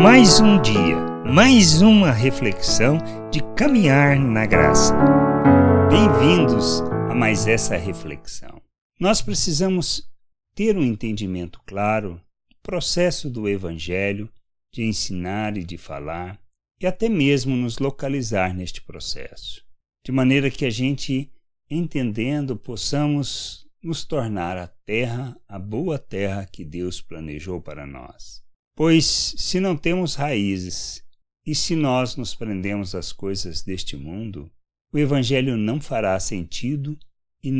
Mais um dia, mais uma reflexão de caminhar na graça. Bem-vindos a mais essa reflexão. Nós precisamos ter um entendimento claro do processo do Evangelho, de ensinar e de falar, e até mesmo nos localizar neste processo, de maneira que a gente, entendendo, possamos nos tornar a terra, a boa terra que Deus planejou para nós. Pois, se não temos raízes e se nós nos prendemos às coisas deste mundo, o Evangelho não fará sentido e,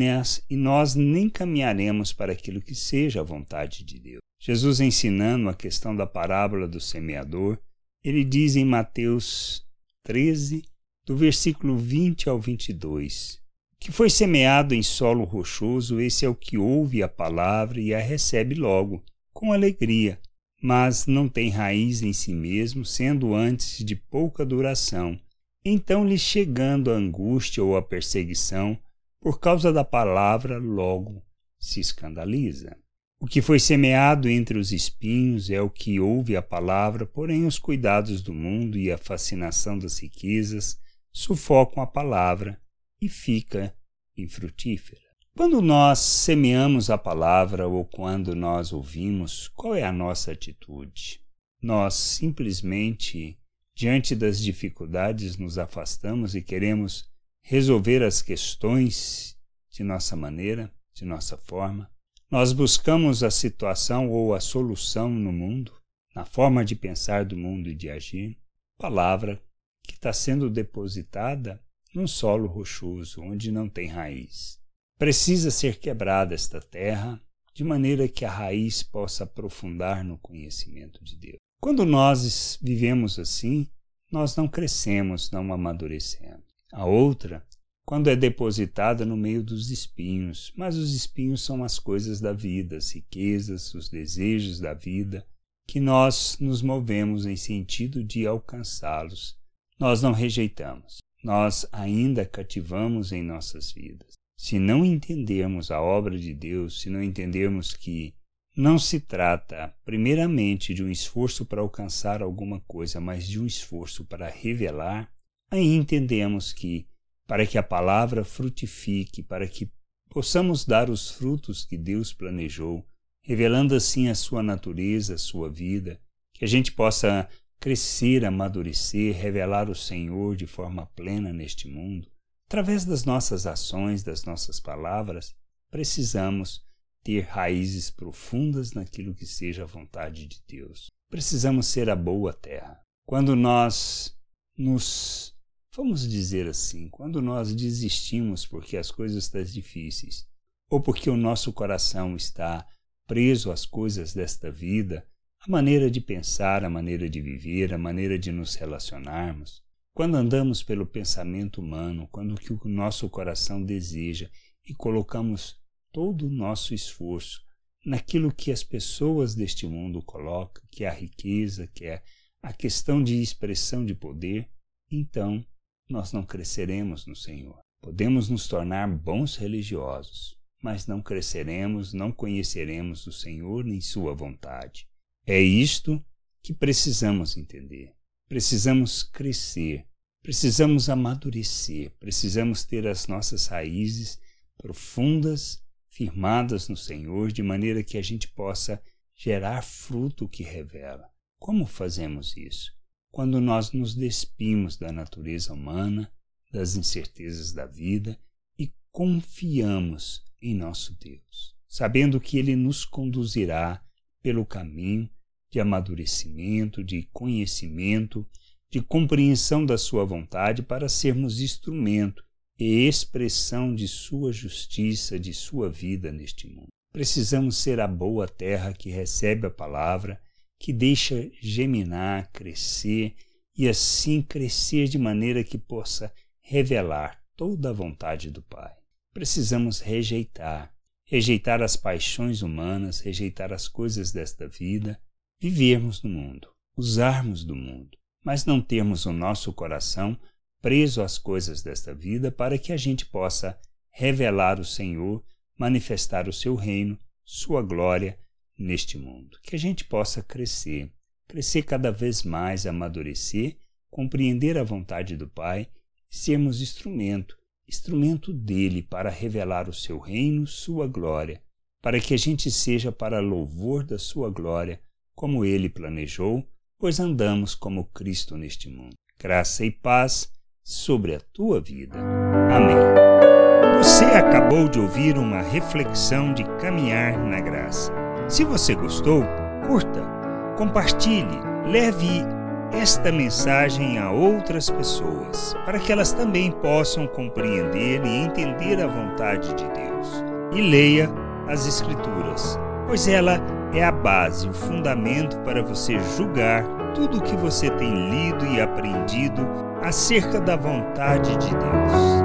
nós nem caminharemos para aquilo que seja a vontade de Deus. Jesus ensinando a questão da parábola do semeador, ele diz em Mateus 13, do versículo 20 ao 22, que foi semeado em solo rochoso, esse é o que ouve a palavra e a recebe logo, com alegria, mas não tem raiz em si mesmo, sendo antes de pouca duração. Então lhe chegando a angústia ou a perseguição, por causa da palavra, logo se escandaliza. O que foi semeado entre os espinhos é o que ouve a palavra, porém os cuidados do mundo e a fascinação das riquezas sufocam a palavra e fica infrutífera. Quando nós semeamos a palavra ou quando nós ouvimos, qual é a nossa atitude? Nós simplesmente, diante das dificuldades, nos afastamos e queremos resolver as questões de nossa maneira, de nossa forma? Nós buscamos a situação ou a solução no mundo, na forma de pensar do mundo e de agir, palavra que está sendo depositada num solo rochoso, onde não tem raiz. Precisa ser quebrada esta terra, de maneira que a raiz possa aprofundar no conhecimento de Deus. Quando nós vivemos assim, nós não crescemos, não amadurecemos. A outra quando é depositada no meio dos espinhos, mas os espinhos são as coisas da vida, as riquezas, os desejos da vida, que nós nos movemos em sentido de alcançá-los. Nós não rejeitamos, nós ainda cativamos em nossas vidas. Se não entendermos a obra de Deus, se não entendermos que não se trata, primeiramente, de um esforço para alcançar alguma coisa, mas de um esforço para revelar, aí entendemos que para que a palavra frutifique, para que possamos dar os frutos que Deus planejou, revelando assim a sua natureza, a sua vida, que a gente possa crescer, amadurecer, revelar o Senhor de forma plena neste mundo. Através das nossas ações, das nossas palavras, precisamos ter raízes profundas naquilo que seja a vontade de Deus. Precisamos ser a boa terra. Quando nós nos Vamos dizer assim, quando nós desistimos porque as coisas estão difíceis, ou porque o nosso coração está preso às coisas desta vida, a maneira de pensar, a maneira de viver, a maneira de nos relacionarmos, quando andamos pelo pensamento humano, quando o que o nosso coração deseja e colocamos todo o nosso esforço naquilo que as pessoas deste mundo colocam, que é a riqueza, que é a questão de expressão de poder, então nós não cresceremos no Senhor. Podemos nos tornar bons religiosos, mas não cresceremos, não conheceremos o Senhor nem Sua vontade. É isto que precisamos entender. Precisamos crescer, precisamos amadurecer, precisamos ter as nossas raízes profundas, firmadas no Senhor, de maneira que a gente possa gerar fruto que revela. Como fazemos isso? quando nós nos despimos da natureza humana, das incertezas da vida e confiamos em nosso Deus, sabendo que Ele nos conduzirá pelo caminho de amadurecimento, de conhecimento, de compreensão da Sua vontade para sermos instrumento e expressão de Sua justiça, de Sua vida neste mundo. Precisamos ser a boa terra que recebe a palavra que deixa geminar, crescer e assim crescer de maneira que possa revelar toda a vontade do Pai. Precisamos rejeitar, rejeitar as paixões humanas, rejeitar as coisas desta vida, vivermos no mundo, usarmos do mundo, mas não termos o nosso coração preso às coisas desta vida para que a gente possa revelar o Senhor, manifestar o seu reino, sua glória neste mundo. Que a gente possa crescer, crescer cada vez mais, amadurecer, compreender a vontade do Pai sermos instrumento, instrumento dele para revelar o seu reino, sua glória, para que a gente seja para louvor da sua glória, como ele planejou, pois andamos como Cristo neste mundo. Graça e paz sobre a tua vida. Amém. Você acabou de ouvir uma reflexão de caminhar na graça. Se você gostou, curta, compartilhe, leve esta mensagem a outras pessoas, para que elas também possam compreender e entender a vontade de Deus. E leia as Escrituras, pois ela é a base, o fundamento para você julgar tudo o que você tem lido e aprendido acerca da vontade de Deus.